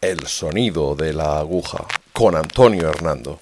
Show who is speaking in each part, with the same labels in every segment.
Speaker 1: El sonido de la aguja con Antonio Hernando.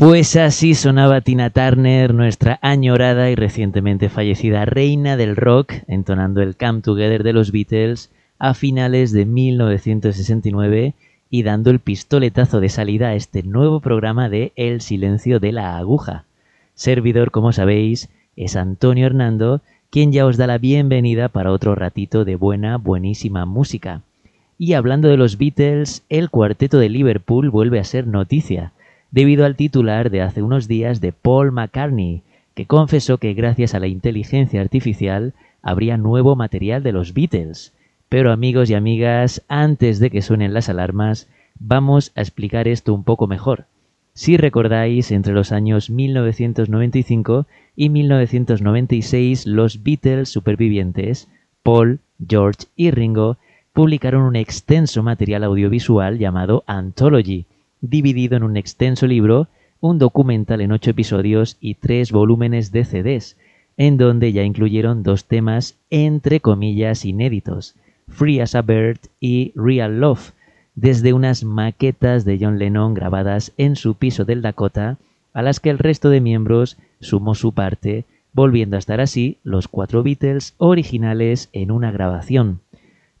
Speaker 2: Pues así sonaba Tina Turner, nuestra añorada y recientemente fallecida reina del rock, entonando el Come Together de los Beatles a finales de 1969 y dando el pistoletazo de salida a este nuevo programa de El silencio de la aguja. Servidor, como sabéis, es Antonio Hernando, quien ya os da la bienvenida para otro ratito de buena, buenísima música. Y hablando de los Beatles, el cuarteto de Liverpool vuelve a ser noticia debido al titular de hace unos días de Paul McCartney, que confesó que gracias a la inteligencia artificial habría nuevo material de los Beatles. Pero amigos y amigas, antes de que suenen las alarmas, vamos a explicar esto un poco mejor. Si recordáis, entre los años 1995 y 1996, los Beatles supervivientes, Paul, George y Ringo, publicaron un extenso material audiovisual llamado Anthology, dividido en un extenso libro, un documental en ocho episodios y tres volúmenes de CDs, en donde ya incluyeron dos temas entre comillas inéditos, Free as a Bird y Real Love, desde unas maquetas de John Lennon grabadas en su piso del Dakota, a las que el resto de miembros sumó su parte volviendo a estar así los cuatro Beatles originales en una grabación.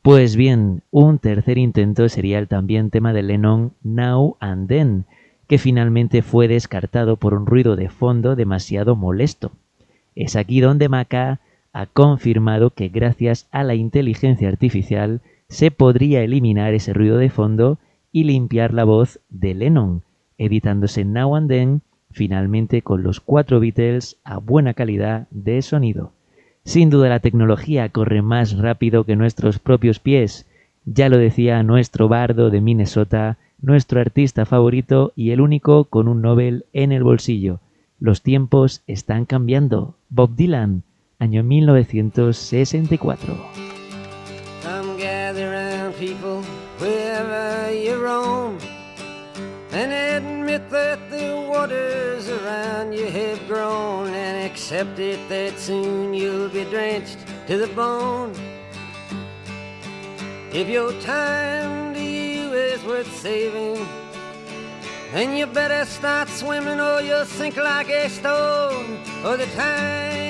Speaker 2: Pues bien, un tercer intento sería el también tema de Lennon Now and Then, que finalmente fue descartado por un ruido de fondo demasiado molesto. Es aquí donde Maca ha confirmado que gracias a la inteligencia artificial se podría eliminar ese ruido de fondo y limpiar la voz de Lennon, editándose Now and Then finalmente con los cuatro Beatles a buena calidad de sonido. Sin duda la tecnología corre más rápido que nuestros propios pies, ya lo decía nuestro bardo de Minnesota, nuestro artista favorito y el único con un Nobel en el bolsillo. Los tiempos están cambiando. Bob Dylan, año 1964.
Speaker 3: and admit that the waters around you have grown accept it that soon you'll be drenched to the bone. If your time to you is worth saving, then you better start swimming or you'll sink like a stone, or the times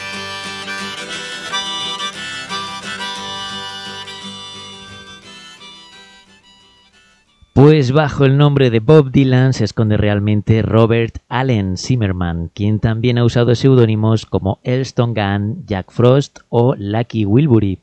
Speaker 2: Pues bajo el nombre de Bob Dylan se esconde realmente Robert Allen Zimmerman, quien también ha usado seudónimos como Elston Gunn, Jack Frost o Lucky Wilbury.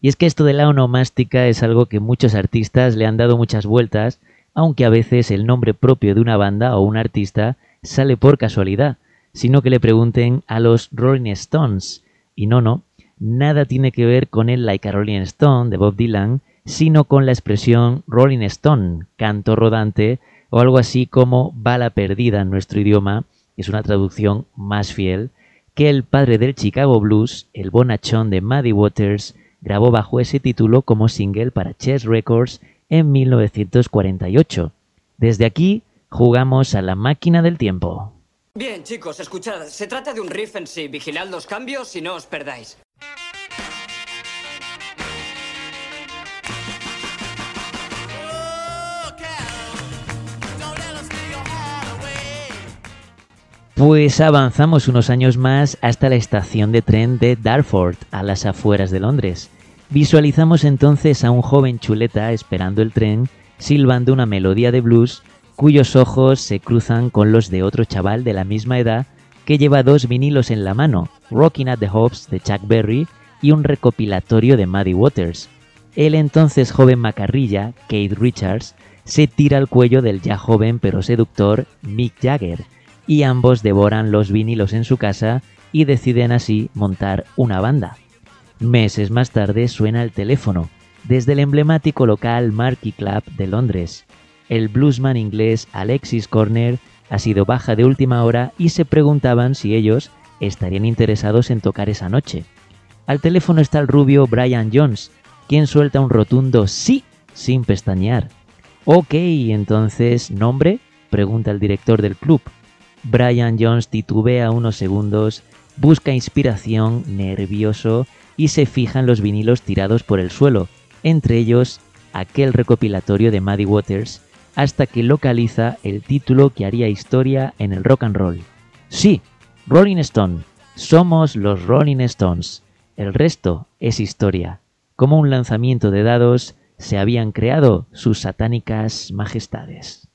Speaker 2: Y es que esto de la onomástica es algo que muchos artistas le han dado muchas vueltas, aunque a veces el nombre propio de una banda o un artista sale por casualidad, sino que le pregunten a los Rolling Stones. Y no, no, nada tiene que ver con el Like a Rolling Stone de Bob Dylan, sino con la expresión Rolling Stone, canto rodante, o algo así como bala perdida en nuestro idioma, es una traducción más fiel, que el padre del Chicago Blues, el bonachón de Muddy Waters, grabó bajo ese título como single para Chess Records en 1948. Desde aquí jugamos a la máquina del tiempo.
Speaker 4: Bien, chicos, escuchad, se trata de un riff en sí, vigilad los cambios y no os perdáis.
Speaker 2: Pues avanzamos unos años más hasta la estación de tren de Dartford, a las afueras de Londres. Visualizamos entonces a un joven chuleta esperando el tren, silbando una melodía de blues, cuyos ojos se cruzan con los de otro chaval de la misma edad que lleva dos vinilos en la mano, Rocking at the Hops de Chuck Berry y un recopilatorio de Muddy Waters. El entonces joven macarrilla, Kate Richards, se tira al cuello del ya joven pero seductor Mick Jagger, y ambos devoran los vinilos en su casa y deciden así montar una banda. Meses más tarde suena el teléfono, desde el emblemático local Marquee Club de Londres. El bluesman inglés Alexis Corner ha sido baja de última hora y se preguntaban si ellos estarían interesados en tocar esa noche. Al teléfono está el rubio Brian Jones, quien suelta un rotundo sí sin pestañear. Ok, entonces, ¿nombre? pregunta el director del club. Brian Jones titubea unos segundos, busca inspiración, nervioso, y se fija en los vinilos tirados por el suelo, entre ellos aquel recopilatorio de Muddy Waters, hasta que localiza el título que haría historia en el rock and roll. Sí, Rolling Stone. Somos los Rolling Stones. El resto es historia. Como un lanzamiento de dados, se habían creado sus satánicas majestades.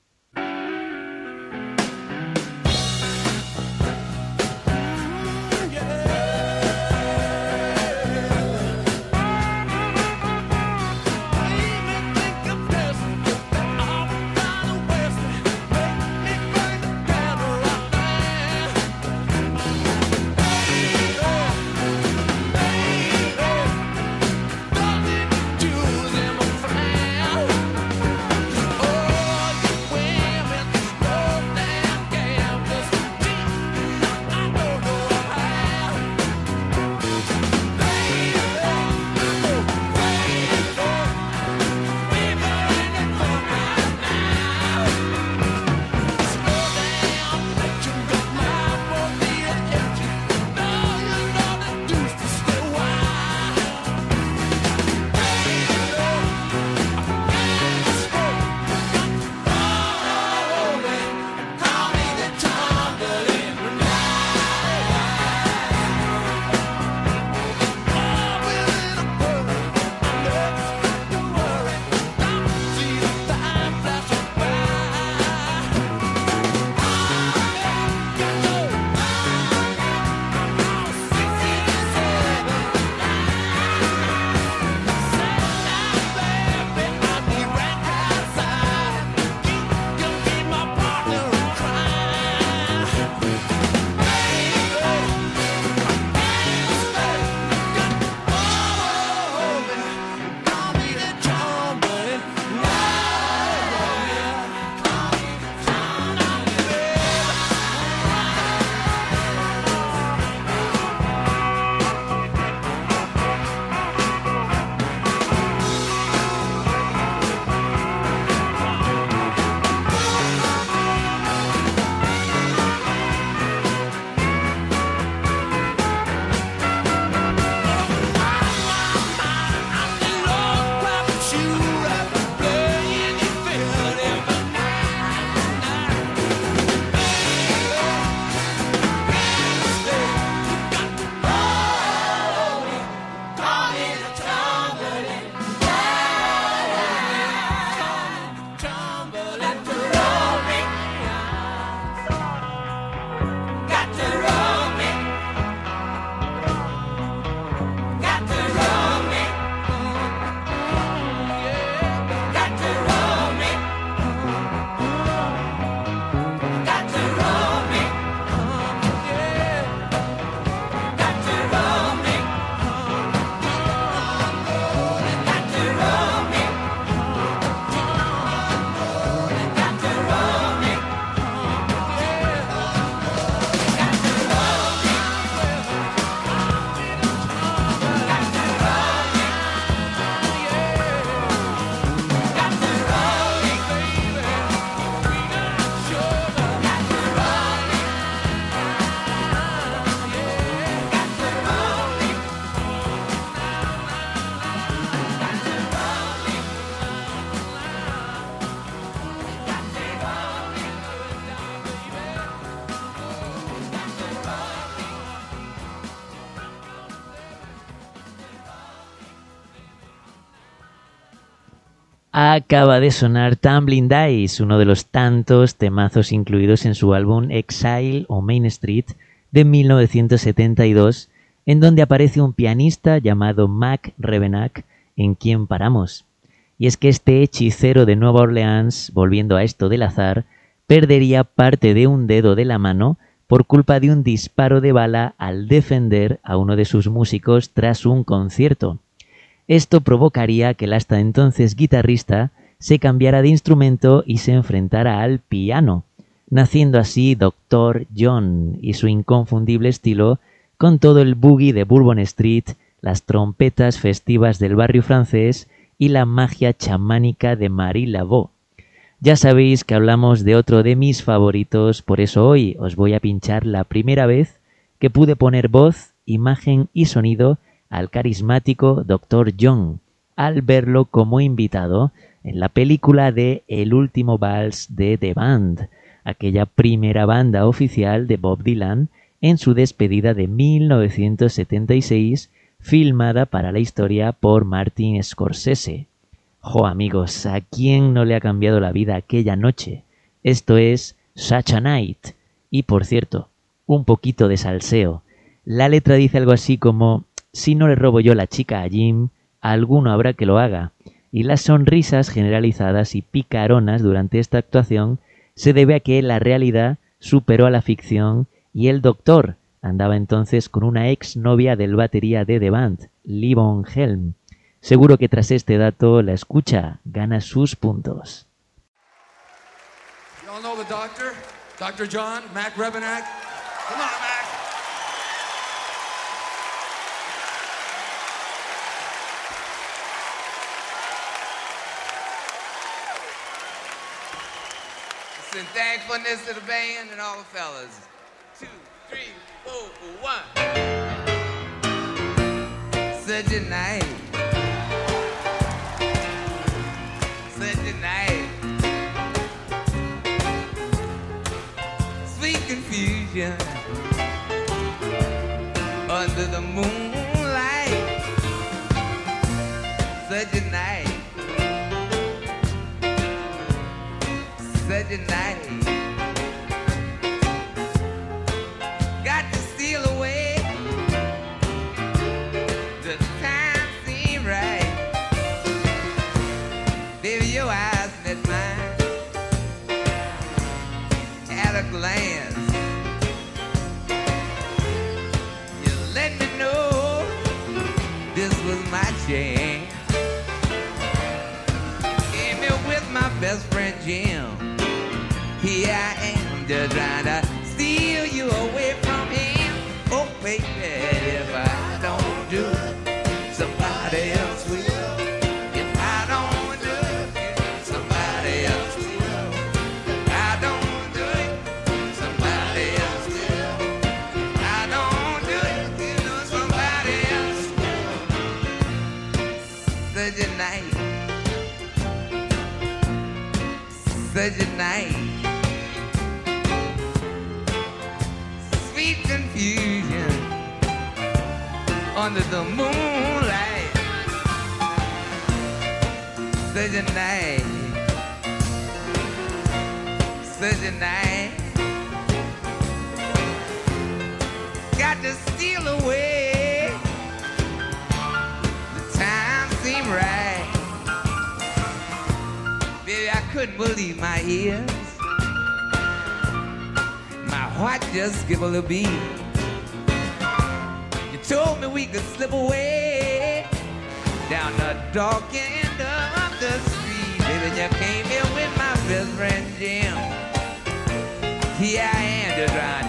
Speaker 2: Acaba de sonar Tumbling Dice, uno de los tantos temazos incluidos en su álbum Exile o Main Street de 1972, en donde aparece un pianista llamado Mac Revenack, en quien paramos. Y es que este hechicero de Nueva Orleans, volviendo a esto del azar, perdería parte de un dedo de la mano por culpa de un disparo de bala al defender a uno de sus músicos tras un concierto. Esto provocaría que el hasta entonces guitarrista se cambiara de instrumento y se enfrentara al piano, naciendo así Dr. John y su inconfundible estilo con todo el boogie de Bourbon Street, las trompetas festivas del barrio francés y la magia chamánica de Marie Laveau. Ya sabéis que hablamos de otro de mis favoritos, por eso hoy os voy a pinchar la primera vez que pude poner voz, imagen y sonido al carismático Dr. John, al verlo como invitado en la película de El último vals de The Band, aquella primera banda oficial de Bob Dylan en su despedida de 1976, filmada para la historia por Martin Scorsese. Jo amigos, ¿a quién no le ha cambiado la vida aquella noche? Esto es Such a Night. Y por cierto, un poquito de salseo. La letra dice algo así como si no le robo yo la chica a Jim, alguno habrá que lo haga. Y las sonrisas generalizadas y picaronas durante esta actuación se debe a que la realidad superó a la ficción y el doctor andaba entonces con una ex novia del batería de The Band, Livon Helm, Seguro que tras este dato la escucha gana sus puntos.
Speaker 5: You all know the doctor? Dr. John, Mac. Come It's thankfulness to the band and all the fellas. Two, three, four, one. Such a night. such a night. Sweet confusion under the moonlight. Such a night. A night. Got to steal away. The time seemed right. Baby, your eyes met mine at a glance. You let me know this was my chance. Came here with my best friend Jim. I am, just trying to steal you away from him. Oh, baby, if I don't do under the moonlight such a night, such a night. Got to steal away. The time seemed right. Baby, I couldn't believe my ears. My heart just skipped a little beat. Told me we could slip away down the dark end of the street. Baby, you came here with my best friend Jim. Here I am just trying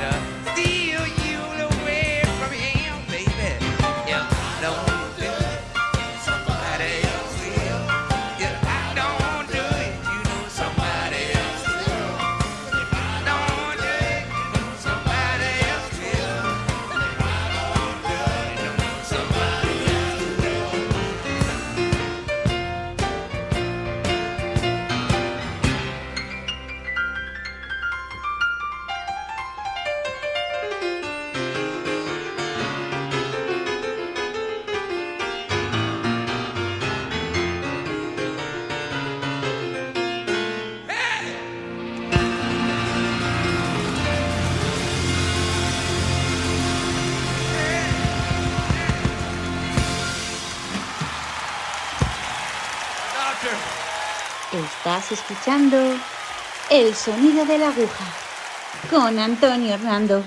Speaker 6: Estás escuchando El sonido de la aguja con Antonio Hernando.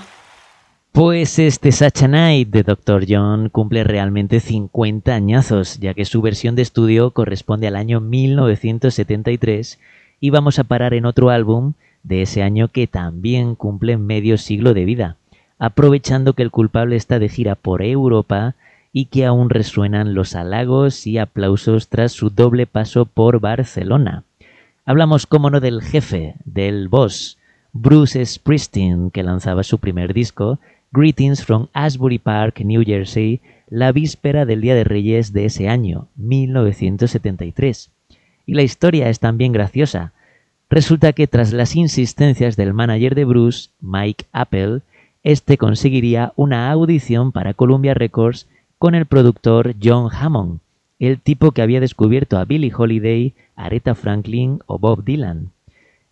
Speaker 2: Pues este Sacha Night de Dr. John cumple realmente 50 añazos, ya que su versión de estudio corresponde al año 1973 y vamos a parar en otro álbum de ese año que también cumple medio siglo de vida, aprovechando que el culpable está de gira por Europa y que aún resuenan los halagos y aplausos tras su doble paso por Barcelona. Hablamos, como no, del jefe, del boss, Bruce Springsteen, que lanzaba su primer disco, Greetings from Asbury Park, New Jersey, la víspera del Día de Reyes de ese año, 1973. Y la historia es también graciosa. Resulta que tras las insistencias del manager de Bruce, Mike Apple, este conseguiría una audición para Columbia Records con el productor John Hammond, el tipo que había descubierto a Billie Holiday, Aretha Franklin o Bob Dylan.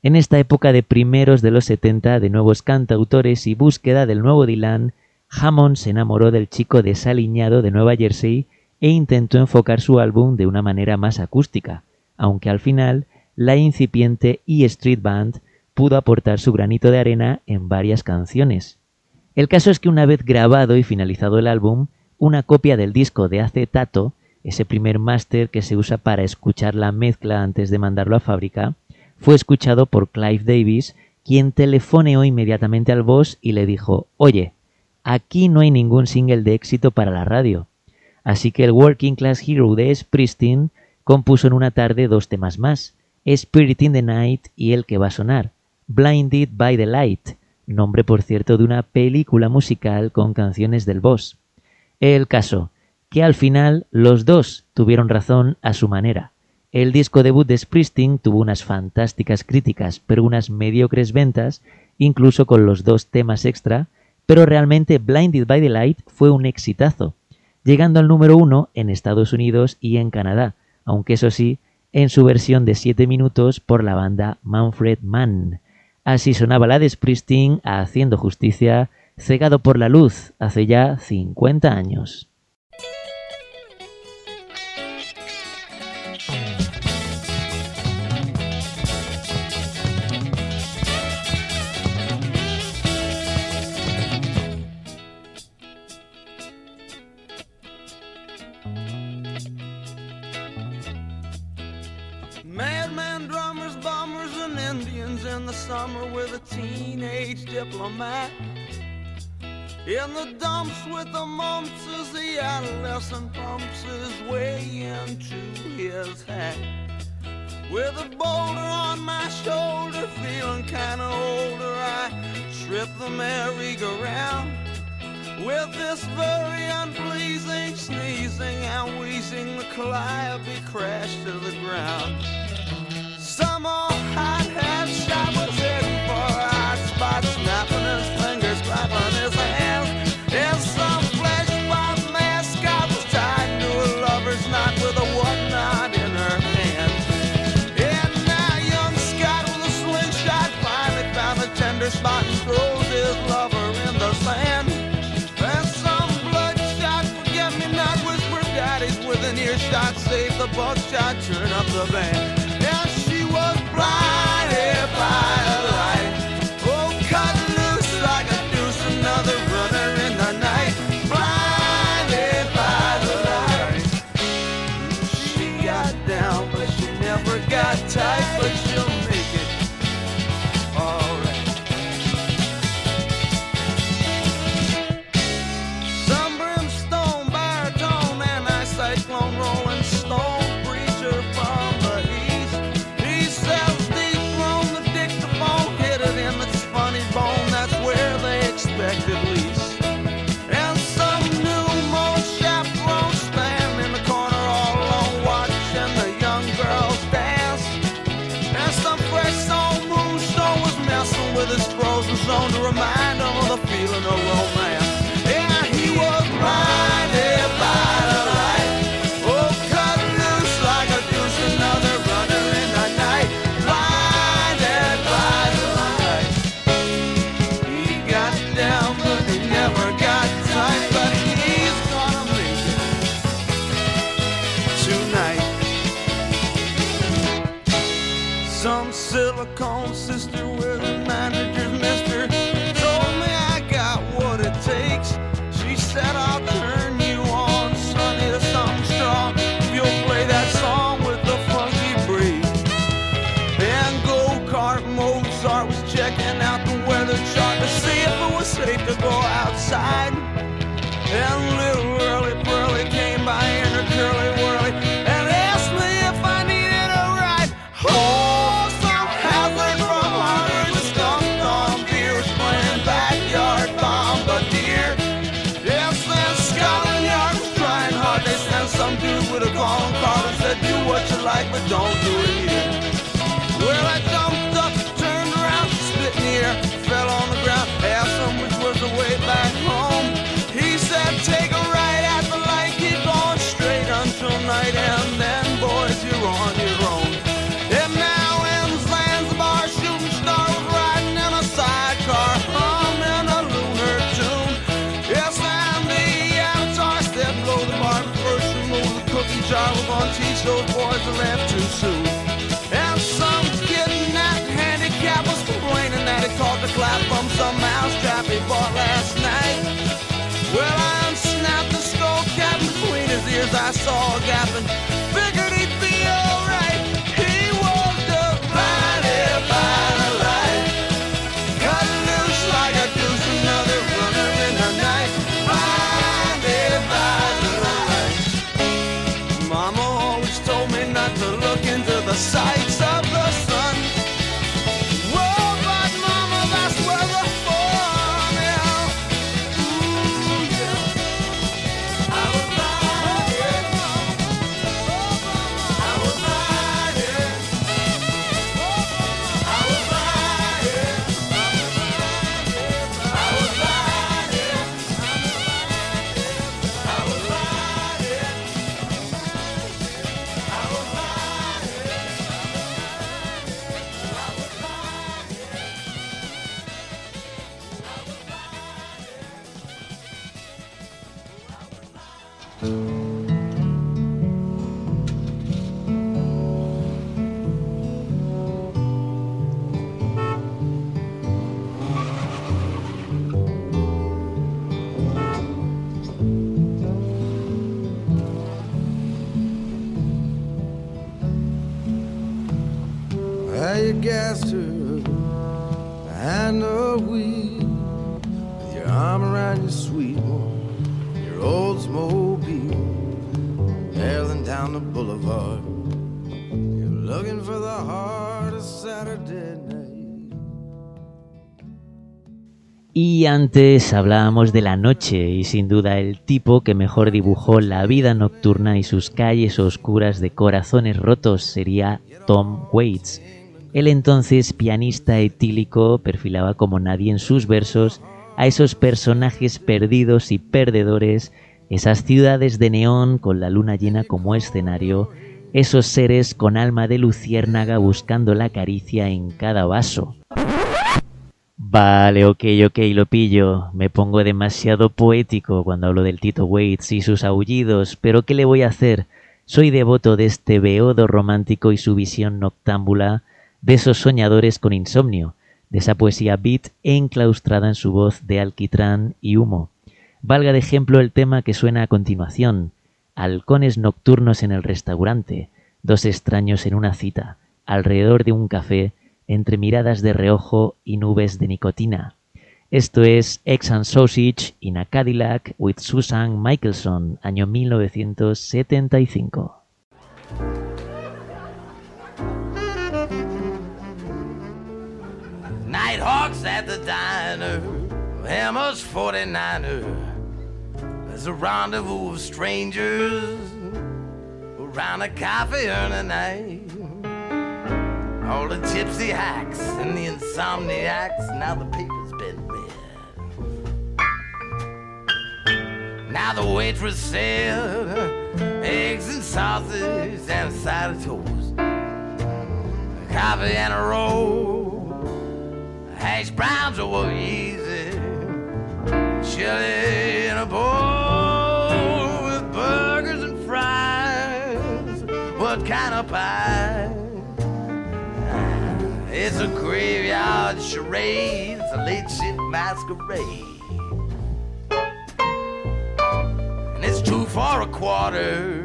Speaker 2: En esta época de primeros de los 70 de nuevos cantautores y búsqueda del nuevo Dylan, Hammond se enamoró del chico desaliñado de Nueva Jersey e intentó enfocar su álbum de una manera más acústica, aunque al final la incipiente E Street Band pudo aportar su granito de arena en varias canciones. El caso es que una vez grabado y finalizado el álbum, una copia del disco de acetato, ese primer máster que se usa para escuchar la mezcla antes de mandarlo a fábrica, fue escuchado por Clive Davis, quien telefoneó inmediatamente al boss y le dijo, oye, aquí no hay ningún single de éxito para la radio. Así que el Working Class Hero de Springsteen compuso en una tarde dos temas más, Spirit in the Night y el que va a sonar, Blinded by the Light, nombre por cierto de una película musical con canciones del boss. El caso, que al final los dos tuvieron razón a su manera. El disco debut de Springsteen tuvo unas fantásticas críticas, pero unas mediocres ventas, incluso con los dos temas extra, pero realmente Blinded by the Light fue un exitazo, llegando al número uno en Estados Unidos y en Canadá, aunque eso sí, en su versión de 7 minutos por la banda Manfred Mann. Así sonaba la de Springsteen haciendo justicia cegado por la luz hace ya 50 años.
Speaker 7: In the dumps with the as the adolescent pumps his way into his hat. With a boulder on my shoulder, feeling kinda older, I trip the merry-go-round. With this very unpleasing sneezing and wheezing, the calliope crashed to the ground. Some old hot hat shot save the buckshot, turn up the band. Clap from some mousetrap he bought last night. Well, I unsnapped the skull cap between his ears. I saw a gap and
Speaker 2: Antes hablábamos de la noche y sin duda el tipo que mejor dibujó la vida nocturna y sus calles oscuras de corazones rotos sería Tom Waits. El entonces pianista etílico perfilaba como nadie en sus versos a esos personajes perdidos y perdedores, esas ciudades de neón con la luna llena como escenario, esos seres con alma de luciérnaga buscando la caricia en cada vaso. Vale, ok, ok, lo pillo. Me pongo demasiado poético cuando hablo del Tito Waits y sus aullidos, pero ¿qué le voy a hacer? Soy devoto de este beodo romántico y su visión noctámbula, de esos soñadores con insomnio, de esa poesía beat enclaustrada en su voz de alquitrán y humo. Valga de ejemplo el tema que suena a continuación, halcones nocturnos en el restaurante, dos extraños en una cita, alrededor de un café, entre miradas de reojo y nubes de nicotina. Esto es Eggs and Sausage in a Cadillac with Susan Michelson, año 1975.
Speaker 8: Nighthawks at the diner, Hammer's 49er. There's a rendezvous of strangers around a coffee urn night. All the gypsy hacks and the insomniacs, now the paper's been read. Now the waitress said, eggs and sausage and a side of toast, a coffee and a roll. Hash browns are easy. Chili in a bowl with burgers and fries. What kind of pie? It's a graveyard charade. It's a late shit masquerade. And it's two for a quarter.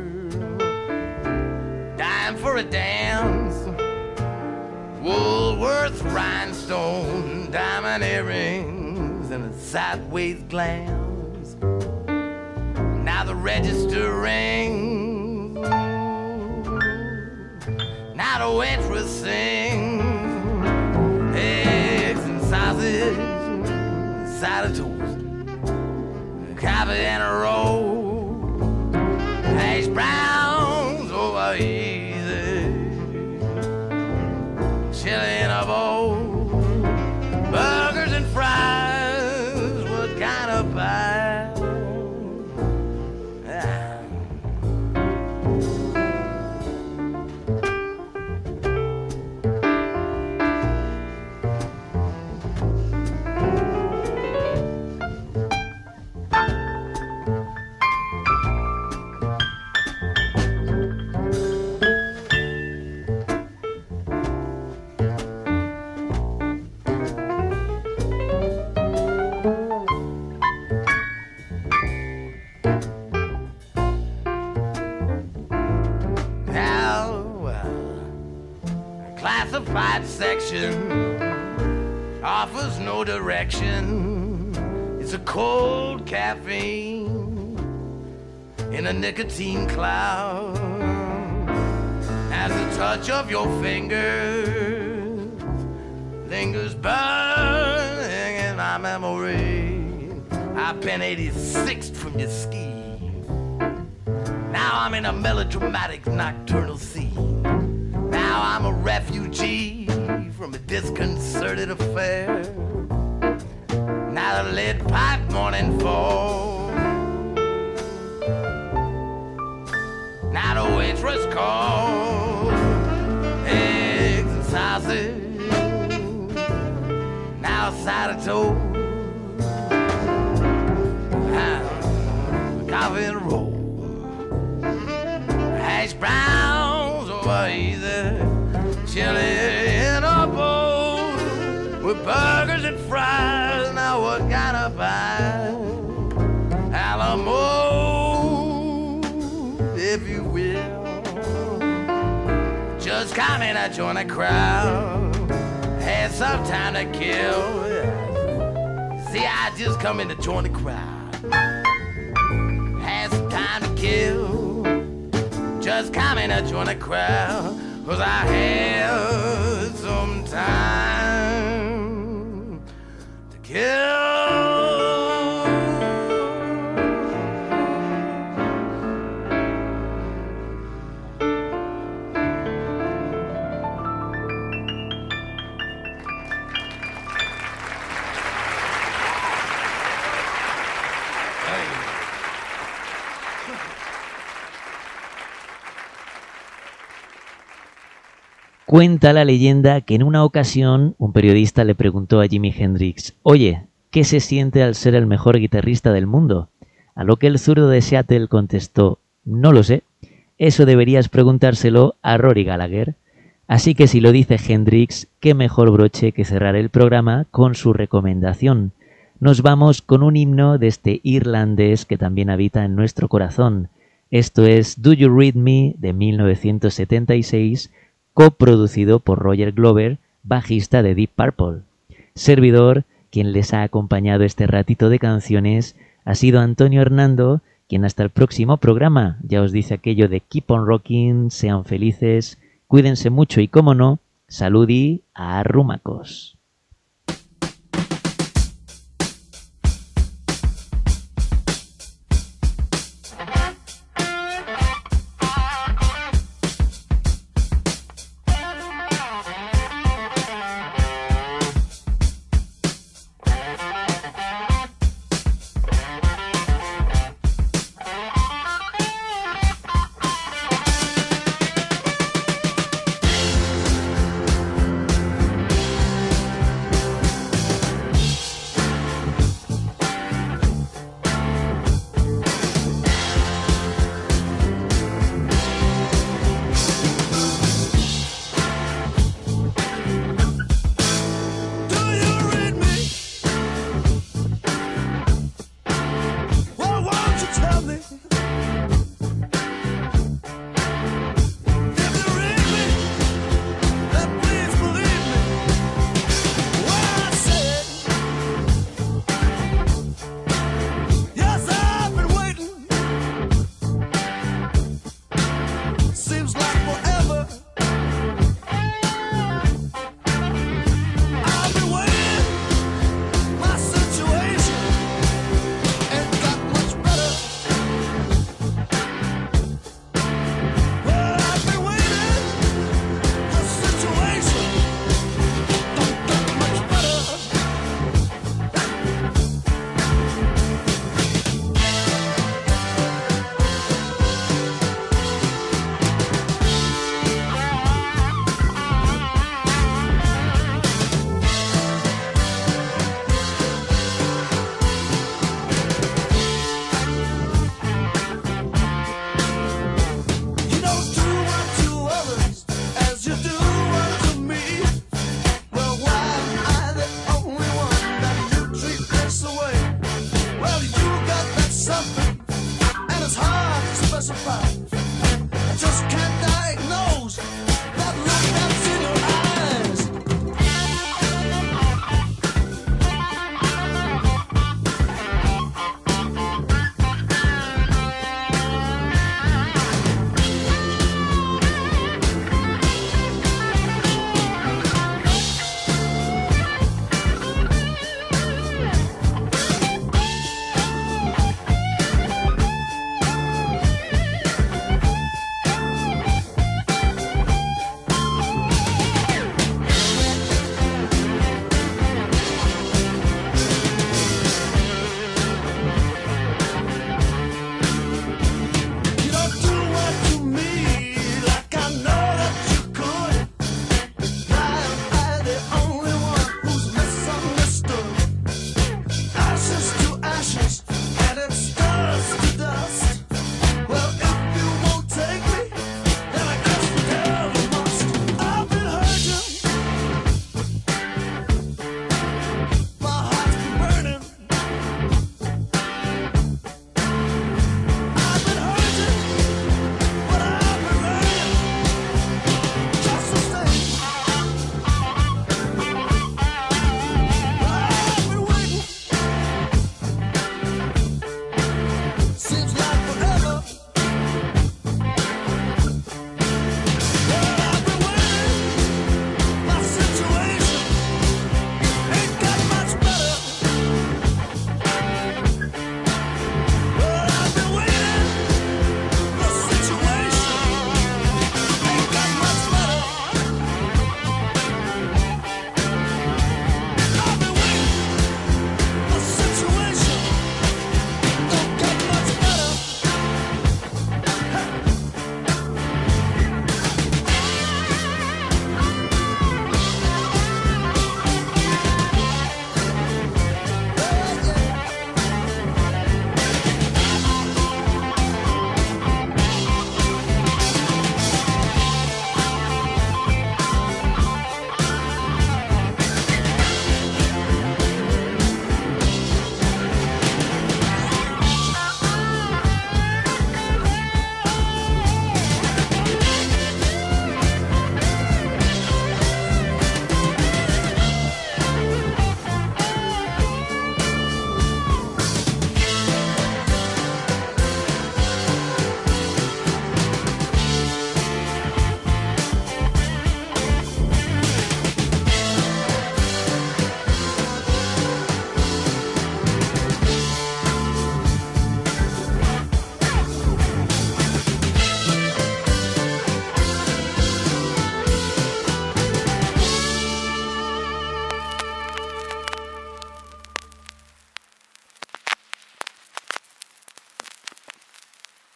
Speaker 8: Dime for a dance. Woolworth rhinestone, diamond earrings, and a sideways glance. Now the register rings. Now the waitress sings. Sausage, side toast, coffee and a roll, It's a cold caffeine in a nicotine cloud. As the touch of your fingers lingers burning in my memory. I've been 86 from your ski. Now I'm in a melodramatic nocturnal scene. Now I'm a refugee from a disconcerted affair. The waitress calls. Eggs and sausage. Now a side of toast. And join a crowd. Had some time to kill. See, I just come in to join the crowd. Had some time to kill just come in to join the crowd Cause I had some time to kill
Speaker 2: Cuenta la leyenda que en una ocasión un periodista le preguntó a Jimi Hendrix, oye, ¿qué se siente al ser el mejor guitarrista del mundo? A lo que el zurdo de Seattle contestó, no lo sé, eso deberías preguntárselo a Rory Gallagher. Así que si lo dice Hendrix, qué mejor broche que cerrar el programa con su recomendación. Nos vamos con un himno de este irlandés que también habita en nuestro corazón. Esto es Do You Read Me de 1976 coproducido por Roger Glover, bajista de Deep Purple. Servidor, quien les ha acompañado este ratito de canciones, ha sido Antonio Hernando, quien hasta el próximo programa ya os dice aquello de Keep on Rocking, sean felices, cuídense mucho y como no, saludi a Rumacos.